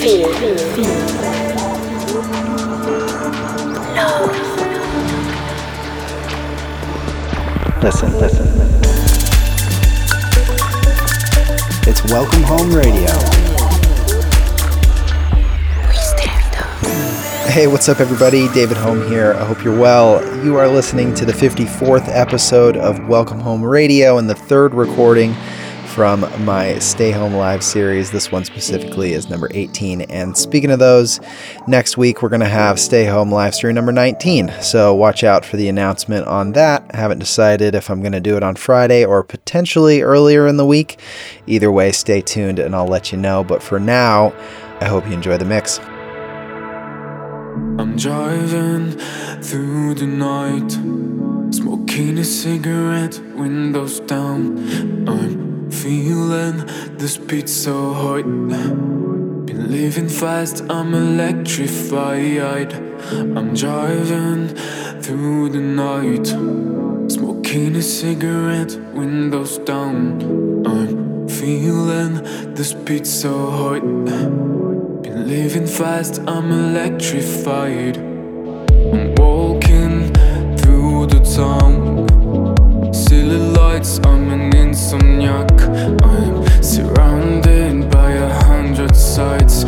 Feel. Listen, listen. It's Welcome Home Radio. Hey, what's up, everybody? David Home here. I hope you're well. You are listening to the 54th episode of Welcome Home Radio and the third recording from my Stay Home Live series. This one specifically is number 18. And speaking of those, next week we're going to have Stay Home Live stream number 19. So watch out for the announcement on that. I haven't decided if I'm going to do it on Friday or potentially earlier in the week. Either way, stay tuned and I'll let you know. But for now, I hope you enjoy the mix. I'm driving through the night, smoking a cigarette, windows down. I'm Feeling this beat so hot. Been living fast, I'm electrified. I'm driving through the night, smoking a cigarette, windows down. I'm feeling this beat so hot. Been living fast, I'm electrified. I'm walking through the town lights, I'm an insomniac. I'm surrounded by a hundred sights.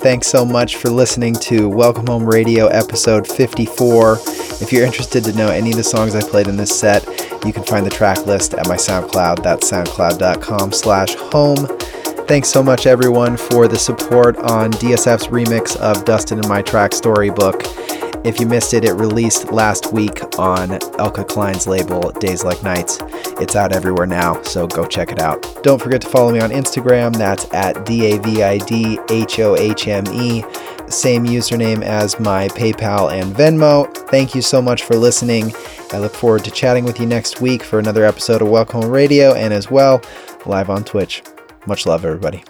Thanks so much for listening to Welcome Home Radio episode 54. If you're interested to know any of the songs I played in this set, you can find the track list at my SoundCloud. That's soundcloud.com slash home. Thanks so much everyone for the support on DSF's remix of Dustin and My Track Storybook. If you missed it, it released last week on Eelke Kleijn's label, Days Like Nights. It's out everywhere now, so go check it out. Don't forget to follow me on Instagram. That's at D A V I D H O H M E. Same username as my PayPal and Venmo. Thank you so much for listening. I look forward to chatting with you next week for another episode of Welcome Radio and as well live on Twitch. Much love, everybody.